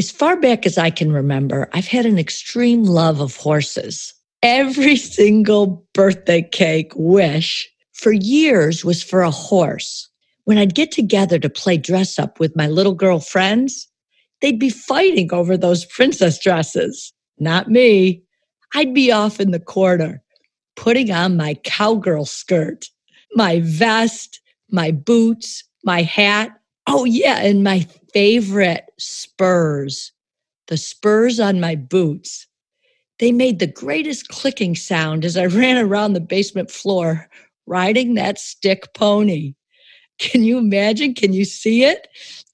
As far back as I can remember, I've had an extreme love of horses. Every single birthday cake wish for years was for a horse. When I'd get together to play dress up with my little girl friends, they'd be fighting over those princess dresses. Not me. I'd be off in the corner, putting on my cowgirl skirt, my vest, my boots, my hat. Oh, yeah, and my favorite spurs, the spurs on my boots. They made the greatest clicking sound as I ran around the basement floor riding that stick pony. Can you imagine? Can you see it?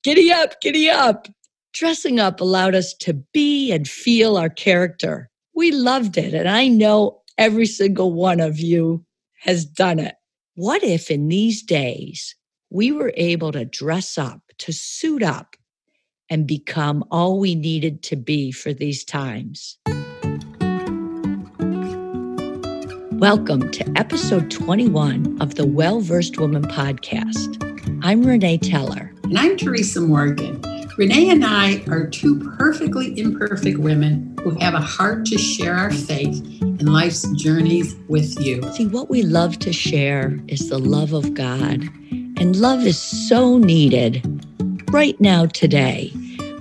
Giddy up, giddy up. Dressing up allowed us to be and feel our character. We loved it. And I know every single one of you has done it. What if in these days we were able to dress up, to suit up, and become all we needed to be for these times? Welcome to episode 21 of the Well Versed Woman podcast. I'm Renee Teller. And I'm Teresa Morgan. Renee and I are two perfectly imperfect women who have a heart to share our faith and life's journeys with you. See, what we love to share is the love of God. And love is so needed right now, today.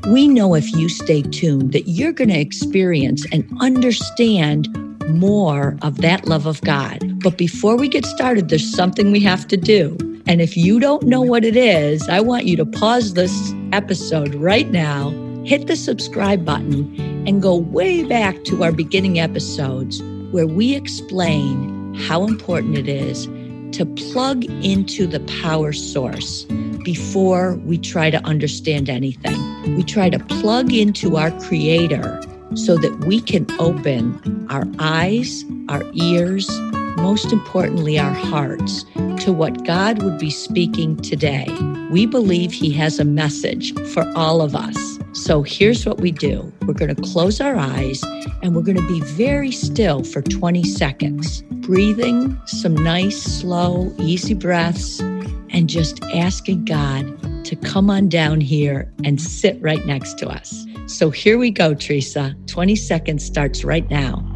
We know if you stay tuned that you're going to experience and understand more of that love of God. But before we get started, there's something we have to do. And if you don't know what it is, I want you to pause this episode right now, hit the subscribe button, and go way back to our beginning episodes where we explain how important it is to plug into the power source before we try to understand anything. We try to plug into our Creator so that we can open our eyes, our ears, most importantly, our hearts to what God would be speaking today. We believe He has a message for all of us. So here's what we do we're going to close our eyes and we're going to be very still for 20 seconds, breathing some nice, slow, easy breaths, and just asking God to come on down here and sit right next to us. So here we go, Teresa. 20 seconds starts right now.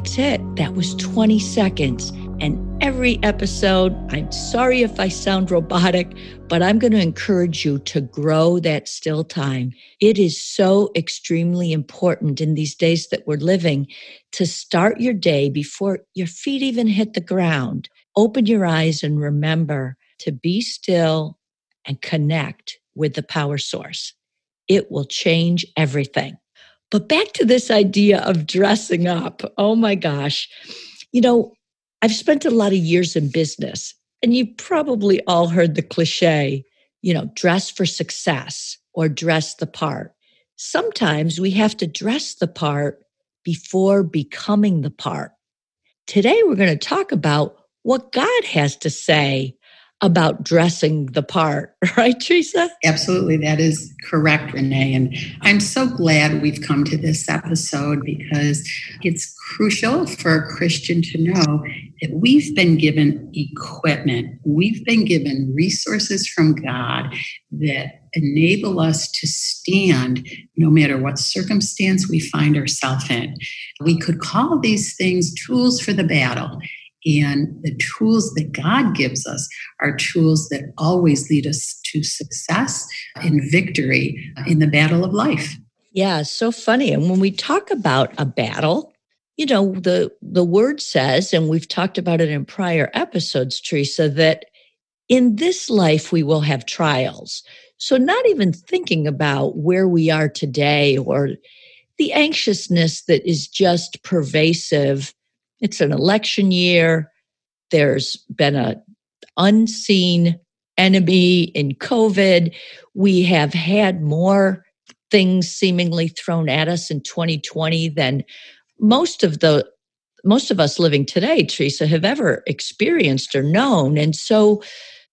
That's it. That was 20 seconds. And every episode, I'm sorry if I sound robotic, but I'm going to encourage you to grow that still time. It is so extremely important in these days that we're living to start your day before your feet even hit the ground. Open your eyes and remember to be still and connect with the power source. It will change everything. But back to this idea of dressing up. Oh my gosh. You know, I've spent a lot of years in business, and you've probably all heard the cliche, you know, dress for success or dress the part. Sometimes we have to dress the part before becoming the part. Today, we're going to talk about what God has to say about dressing the part, right, Teresa? Absolutely. That is correct, Renee. And I'm so glad we've come to this episode because it's crucial for a Christian to know that we've been given equipment, we've been given resources from God that enable us to stand no matter what circumstance we find ourselves in. We could call these things tools for the battle. And the tools that God gives us are tools that always lead us to success and victory in the battle of life. Yeah, so funny. And when we talk about a battle, you know, the the word says, and we've talked about it in prior episodes, Teresa, that in this life we will have trials. So not even thinking about where we are today or the anxiousness that is just pervasive it's an election year. There's been a unseen enemy in COVID. We have had more things seemingly thrown at us in 2020 than most of the most of us living today, Teresa, have ever experienced or known. And so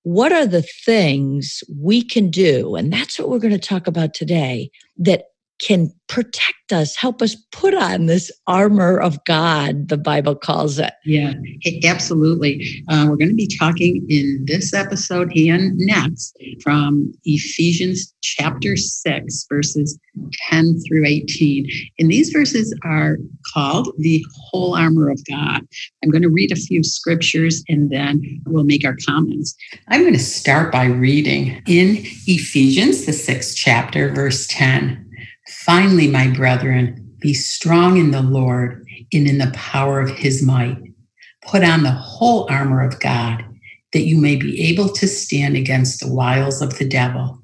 what are the things we can do? And that's what we're going to talk about today that can protect us, help us put on this armor of God, the Bible calls it. Yeah, absolutely. Uh, we're going to be talking in this episode and next from Ephesians chapter 6, verses 10 through 18. And these verses are called the whole armor of God. I'm going to read a few scriptures and then we'll make our comments. I'm going to start by reading in Ephesians, the sixth chapter, verse 10. Finally, my brethren, be strong in the Lord and in the power of his might. Put on the whole armor of God that you may be able to stand against the wiles of the devil.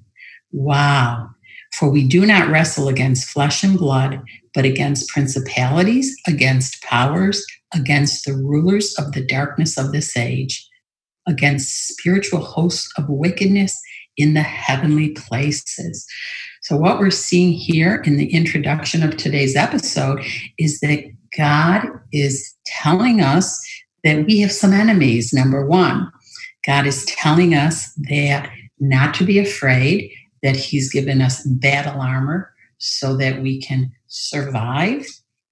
Wow. For we do not wrestle against flesh and blood, but against principalities, against powers, against the rulers of the darkness of this age, against spiritual hosts of wickedness in the heavenly places. So, what we're seeing here in the introduction of today's episode is that God is telling us that we have some enemies. Number one, God is telling us that not to be afraid, that He's given us battle armor so that we can survive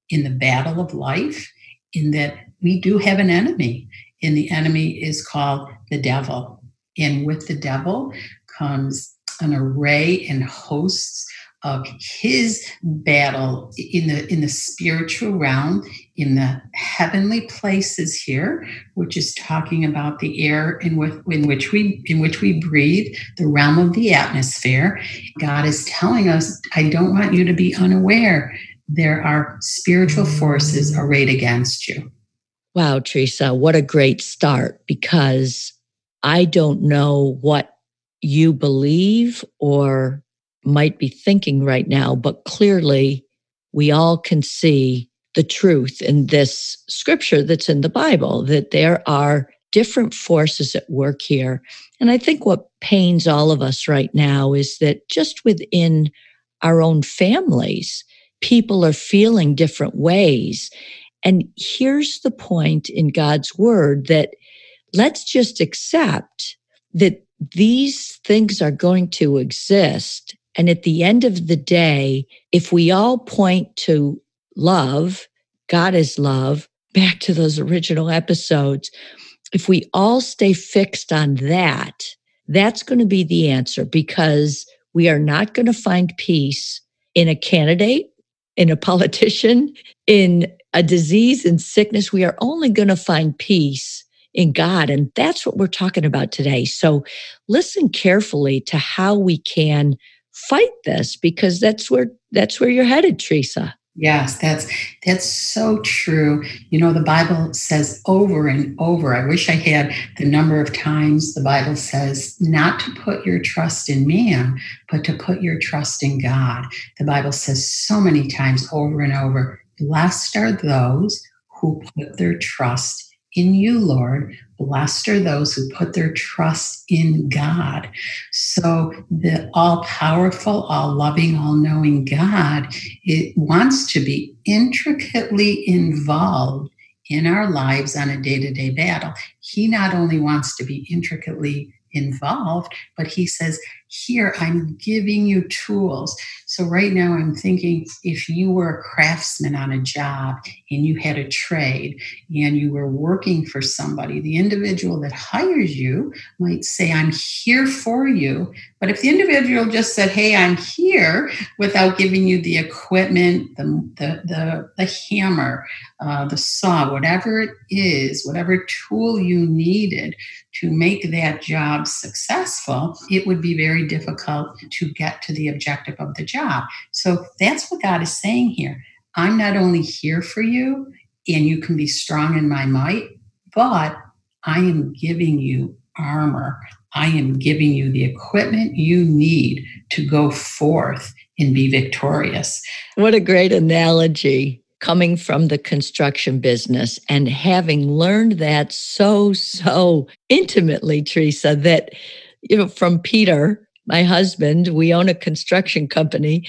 in the battle of life, in that we do have an enemy, and the enemy is called the devil. And with the devil comes an array and hosts of his battle in the in the spiritual realm in the heavenly places here which is talking about the air in, with, in which we in which we breathe the realm of the atmosphere. God is telling us i don't want you to be unaware. There are spiritual forces arrayed against you. Wow teresa what a great start because i don't know what you believe or might be thinking right now, but clearly we all can see the truth in this scripture that's in the Bible that there are different forces at work here. And I think what pains all of us right now is that just within our own families, people are feeling different ways. And here's the point in God's word that let's just accept that these things are going to exist. And at the end of the day, if we all point to love, God is love, back to those original episodes, if we all stay fixed on that, that's going to be the answer because we are not going to find peace in a candidate, in a politician, in a disease and sickness. We are only going to find peace in God. And that's what we're talking about today. So listen carefully to how we can fight this because that's where that's where you're headed, Teresa. Yes, that's that's so true. You know, the Bible says over and over. I wish I had the number of times the Bible says not to put your trust in man, but to put your trust in God. The Bible says so many times over and over, blessed are those who put their trust in you, Lord. Blessed are those who put their trust in God. So the all powerful, all loving, all knowing God it wants to be intricately involved in our lives on a day to day battle. He not only wants to be intricately involved, but he says, Here, I'm giving you tools. So, right now, I'm thinking if you were a craftsman on a job and you had a trade and you were working for somebody, the individual that hires you might say, I'm here for you. But if the individual just said, Hey, I'm here without giving you the equipment, the, the, the, the hammer, uh, the saw, whatever it is, whatever tool you needed to make that job successful, it would be very difficult to get to the objective of the job. So that's what God is saying here. I'm not only here for you and you can be strong in my might, but I am giving you armor. I am giving you the equipment you need to go forth and be victorious. What a great analogy coming from the construction business and having learned that so, so intimately, Teresa, that, you know, from Peter, my husband, we own a construction company.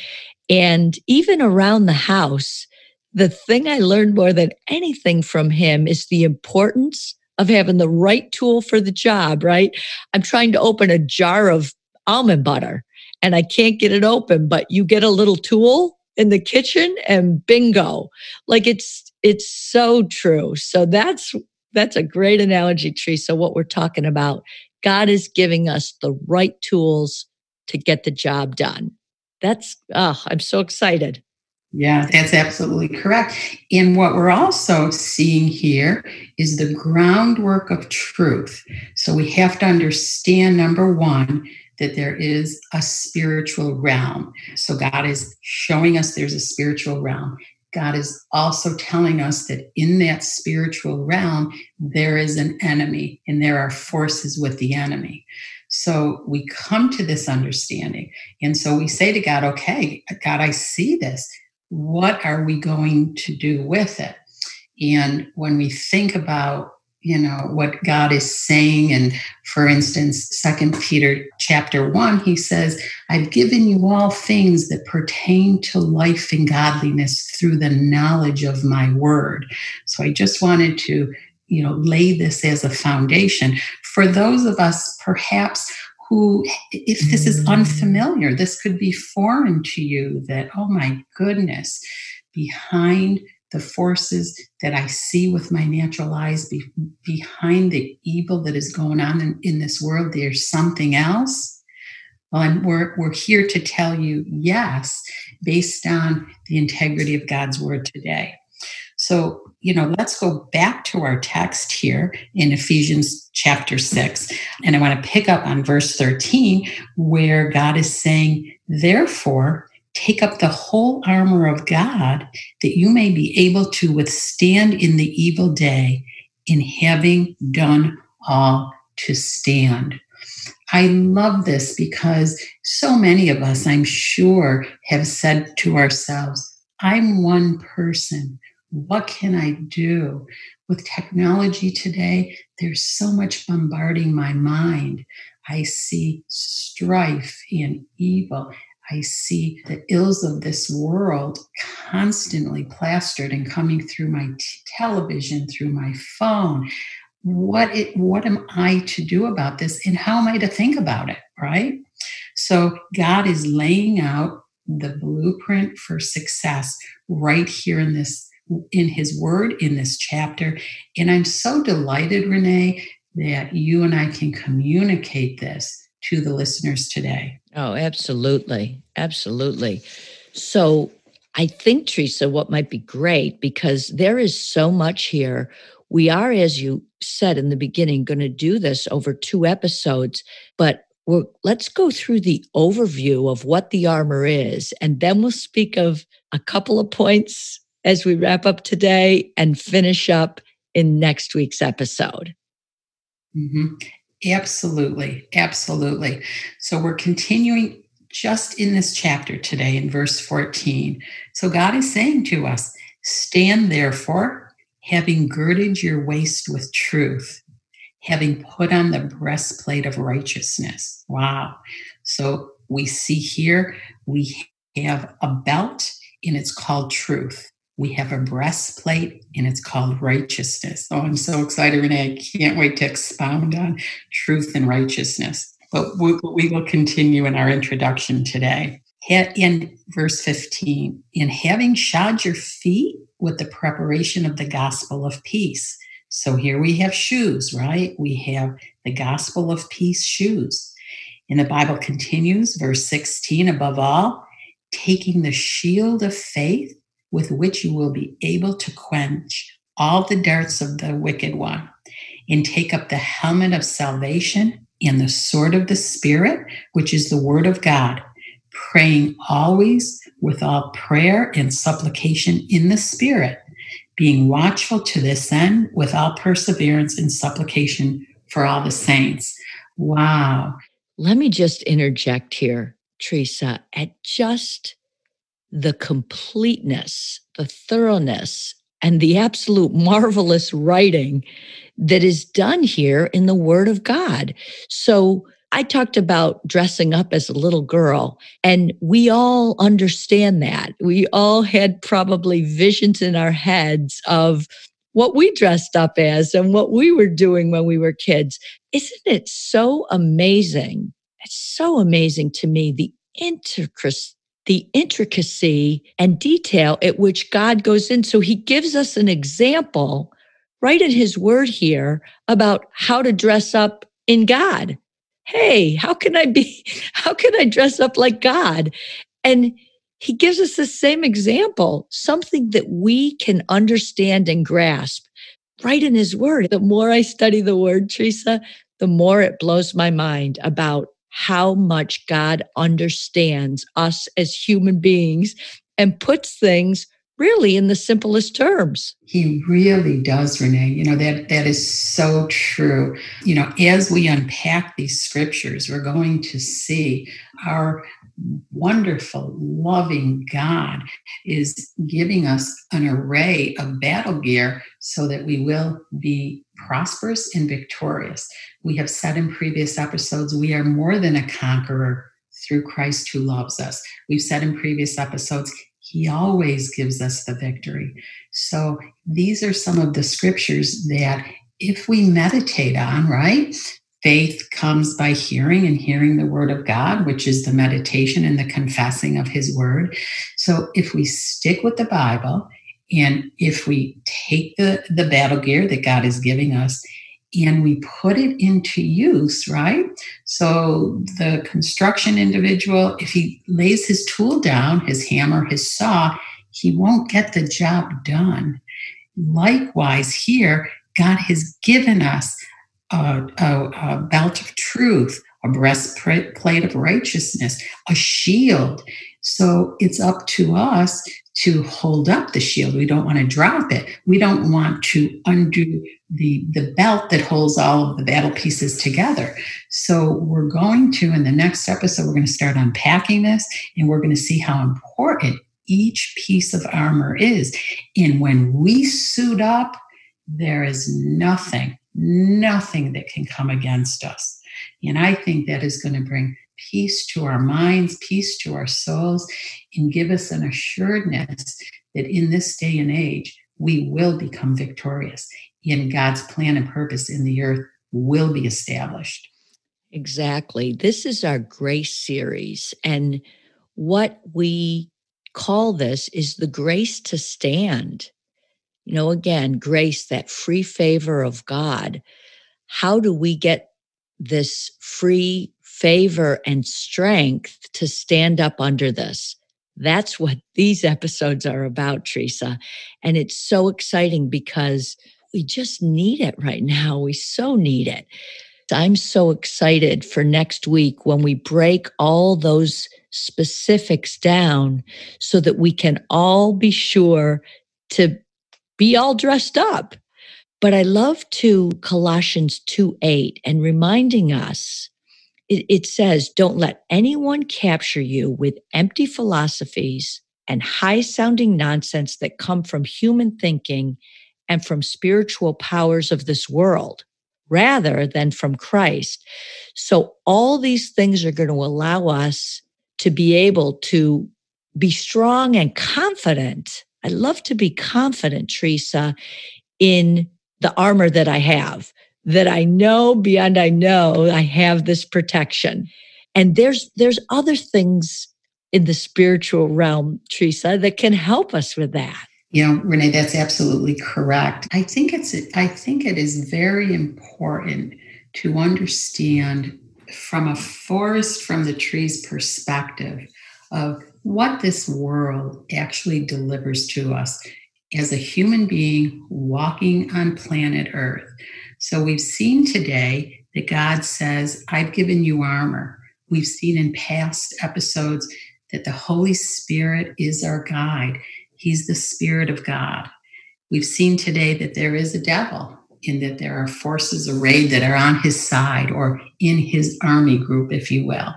And even around the house, the thing I learned more than anything from him is the importance of having the right tool for the job, right? I'm trying to open a jar of almond butter and I can't get it open, but you get a little tool in the kitchen and bingo. Like it's it's so true. So that's that's a great analogy, Teresa, what we're talking about. God is giving us the right tools to get the job done. That's oh, I'm so excited. Yeah, that's absolutely correct. And what we're also seeing here is the groundwork of truth. So we have to understand number one, that there is a spiritual realm. So God is showing us there's a spiritual realm. God is also telling us that in that spiritual realm, there is an enemy and there are forces with the enemy. So we come to this understanding. And so we say to God, okay, God, I see this what are we going to do with it? And when we think about you know what god is saying. And for instance second peter chapter 1 he says i've given you all things that pertain to life and godliness through the knowledge of my word. So i just wanted to you know lay this as a foundation for those of us perhaps who, if this is mm. unfamiliar, this could be foreign to you that, oh my goodness, behind the forces that I see with my natural eyes, be, behind the evil that is going on in, in this world, there's something else. Well, and we're, we're here to tell you yes, based on the integrity of God's word today. So, you know, let's go back to our text here in Ephesians chapter 6. And I want to pick up on verse 13, where God is saying, Therefore, take up the whole armor of God that you may be able to withstand in the evil day, in having done all to stand. I love this because so many of us, I'm sure, have said to ourselves, I'm one person what can I do? With technology today, there's so much bombarding my mind. I see strife and evil. I see the ills of this world constantly plastered and coming through my t- television, through my phone. What it, what am I to do about this and how am I to think about it, right? So God is laying out the blueprint for success right here in this in his word in this chapter. And I'm so delighted, Renee, that you and I can communicate this to the listeners today. Oh, absolutely. Absolutely. So I think, Teresa, what might be great because there is so much here. We are, as you said in the beginning, going to do this over two episodes, but we're, let's go through the overview of what the armor is, and then we'll speak of a couple of points as we wrap up today and finish up in next week's episode. Mm-hmm. Absolutely. Absolutely. So we're continuing just in this chapter today in verse 14. So God is saying to us, Stand therefore, having girded your waist with truth, having put on the breastplate of righteousness. Wow. So we see here we have a belt and it's called truth we have a breastplate and it's called righteousness. Oh, I'm so excited, Renee. I can't wait to expound on truth and righteousness. But we, we will continue in our introduction today. In verse 15, in having shod your feet with the preparation of the gospel of peace. So here we have shoes, right? We have the gospel of peace shoes. And the Bible continues, verse 16, above all, taking the shield of faith with which you will be able to quench all the darts of the wicked one, and take up the helmet of salvation and the sword of the Spirit, which is the word of God, praying always with all prayer and supplication in the Spirit, being watchful to this end with all perseverance and supplication for all the saints. Wow. Let me just interject here, Teresa, at just the completeness, the thoroughness, and the absolute marvelous writing that is done here in the Word of God. So, I talked about dressing up as a little girl, and we all understand that. We all had probably visions in our heads of what we dressed up as and what we were doing when we were kids. Isn't it so amazing? It's so amazing to me the intricacy the intricacy and detail at which God goes in. So he gives us an example right in his word here about how to dress up in God. Hey, how can I be, how can I dress up like God? And he gives us the same example, something that we can understand and grasp right in his word. The more I study the word, Teresa, the more it blows my mind about how much God understands us as human beings and puts things really in the simplest terms. He really does, Renee. You know, that that is so true. You know, as we unpack these scriptures, we're going to see our wonderful, loving God is giving us an array of battle gear so that we will be prosperous and victorious. We have said in previous episodes, we are more than a conqueror through Christ who loves us. We've said in previous episodes, he always gives us the victory. So these are some of the scriptures that if we meditate on, right? Faith comes by hearing and hearing the word of God, which is the meditation and the confessing of his word. So if we stick with the Bible and if we take the, the battle gear that God is giving us and we put it into use, right? So the construction individual, if he lays his tool down, his hammer, his saw, he won't get the job done. Likewise, here, God has given us a, a, a belt of truth, a breastplate of righteousness, a shield. So it's up to us to hold up the shield. We don't want to drop it. We don't want to undo the, the belt that holds all of the battle pieces together. So we're going to, in the next episode, we're going to start unpacking this and we're going to see how important each piece of armor is. And when we suit up, there is nothing nothing that can come against us. And I think that is going to bring peace to our minds, peace to our souls, and give us an assuredness that in this day and age, we will become victorious and God's plan and purpose in the earth will be established. Exactly. This is our grace series. And what we call this is the grace to stand. You know, again, grace, that free favor of God. How do we get this free favor and strength to stand up under this? That's what these episodes are about, Teresa. And it's so exciting because we just need it right now. We so need it. I'm so excited for next week when we break all those specifics down so that we can all be sure to be all dressed up. But I love to Colossians 2 8 and reminding us it, it says, Don't let anyone capture you with empty philosophies and high sounding nonsense that come from human thinking and from spiritual powers of this world rather than from Christ. So, all these things are going to allow us to be able to be strong and confident I love to be confident, Teresa, in the armor that I have, that I know beyond I know I have this protection. And there's there's other things in the spiritual realm, Teresa, that can help us with that. You know, Renee, that's absolutely correct. I think it's I think it is very important to understand from a forest from the trees perspective of what this world actually delivers to us as a human being walking on planet Earth. So we've seen today that God says, I've given you armor. We've seen in past episodes that the Holy Spirit is our guide, He's the Spirit of God. We've seen today that there is a devil in that there are forces arrayed that are on his side or in his army group, if you will.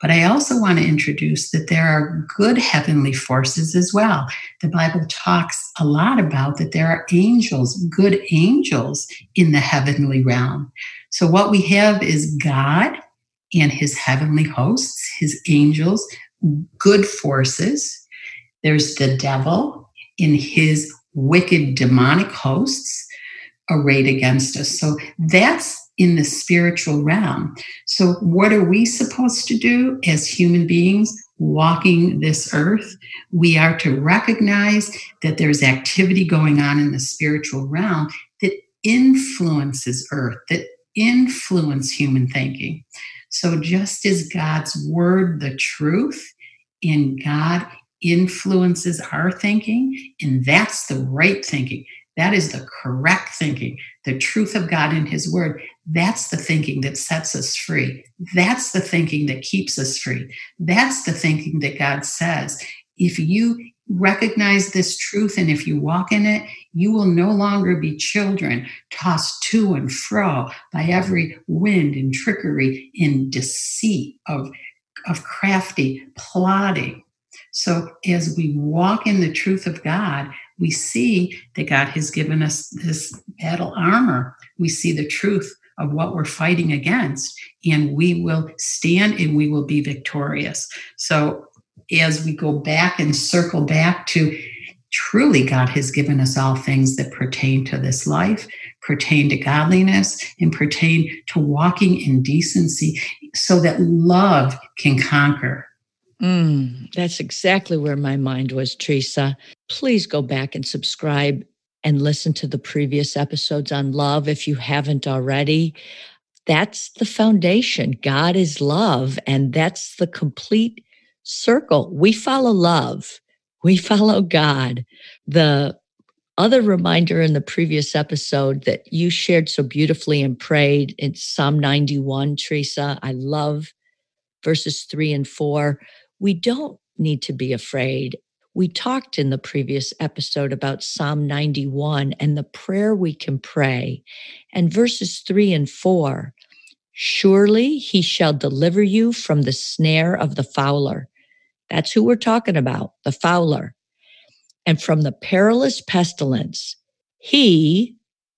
But I also want to introduce that there are good heavenly forces as well. The Bible talks a lot about that there are angels, good angels in the heavenly realm. So what we have is God and his heavenly hosts, his angels, good forces. There's the devil in his wicked demonic hosts arrayed against us. So that's in the spiritual realm. So, what are we supposed to do as human beings walking this earth? We are to recognize that there's activity going on in the spiritual realm that influences earth, that influence human thinking. So, just as God's word, the truth, in God influences our thinking, and that's the right thinking. That is the correct thinking, the truth of God in His Word. That's the thinking that sets us free. That's the thinking that keeps us free. That's the thinking that God says. If you recognize this truth and if you walk in it, you will no longer be children tossed to and fro by every wind and trickery and deceit of, of crafty plotting. So as we walk in the truth of God, we see that God has given us this battle armor. We see the truth of what we're fighting against, and we will stand and we will be victorious. So, as we go back and circle back to truly, God has given us all things that pertain to this life, pertain to godliness, and pertain to walking in decency so that love can conquer Mm, that's exactly where my mind was, Teresa. Please go back and subscribe and listen to the previous episodes on love if you haven't already. That's the foundation. God is love, and that's the complete circle. We follow love, we follow God. The other reminder in the previous episode that you shared so beautifully and prayed in Psalm 91, Teresa, I love verses three and four we don't need to be afraid. We talked in the previous episode about Psalm 91 and the prayer we can pray. And verses three and four Surely he shall deliver you from the snare of the fowler. That's who we're talking about, the fowler. And from the perilous pestilence, he,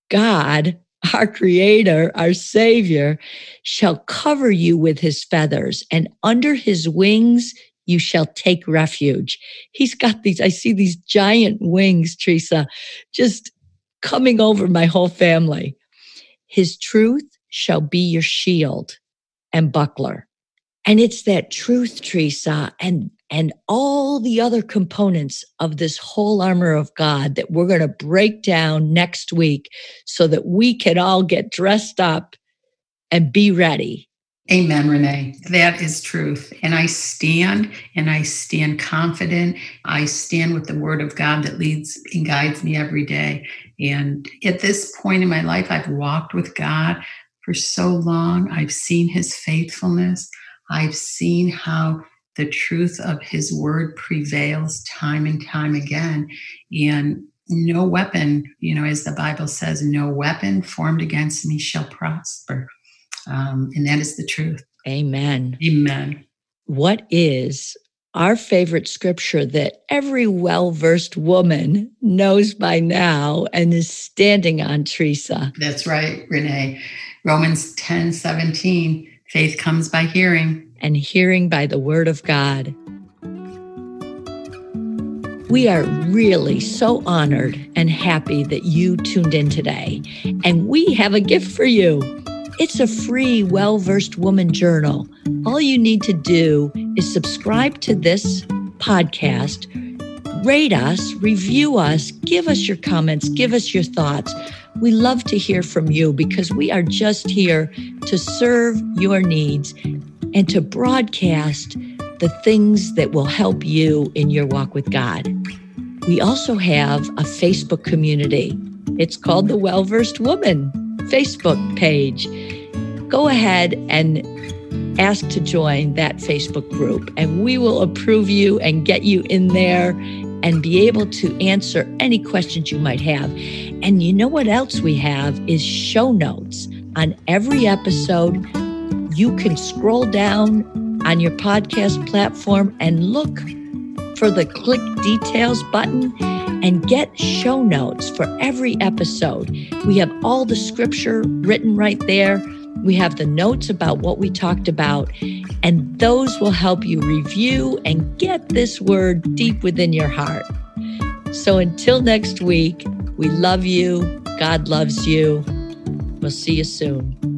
God, our creator, our savior, shall cover you with his feathers, and under his wings you shall take refuge. He's got these, I see these giant wings, Teresa, just coming over my whole family. His truth shall be your shield and buckler. And it's that truth, Teresa, and and all the other components of this whole armor of God that we're going to break down next week so that we can all get dressed up and be ready Amen, Renee. That is truth. And I stand and I stand confident. I stand with the word of God that leads and guides me every day. And at this point in my life, I've walked with God for so long. I've seen his faithfulness. I've seen how the truth of his word prevails time and time again. And no weapon, you know, as the Bible says, no weapon formed against me shall prosper. Um, and that is the truth. Amen. Amen. What is our favorite scripture that every well versed woman knows by now and is standing on, Teresa? That's right, Renee. Romans 10 17. Faith comes by hearing, and hearing by the word of God. We are really so honored and happy that you tuned in today. And we have a gift for you. It's a free, well versed woman journal. All you need to do is subscribe to this podcast, rate us, review us, give us your comments, give us your thoughts. We love to hear from you because we are just here to serve your needs and to broadcast the things that will help you in your walk with God. We also have a Facebook community. It's called the Well Versed Woman Facebook page. Go ahead and ask to join that Facebook group, and we will approve you and get you in there and be able to answer any questions you might have. And you know what else we have is show notes on every episode. You can scroll down on your podcast platform and look for the click details button and get show notes for every episode. We have all the scripture written right there. We have the notes about what we talked about, and those will help you review and get this word deep within your heart. So until next week, we love you. God loves you. We'll see you soon.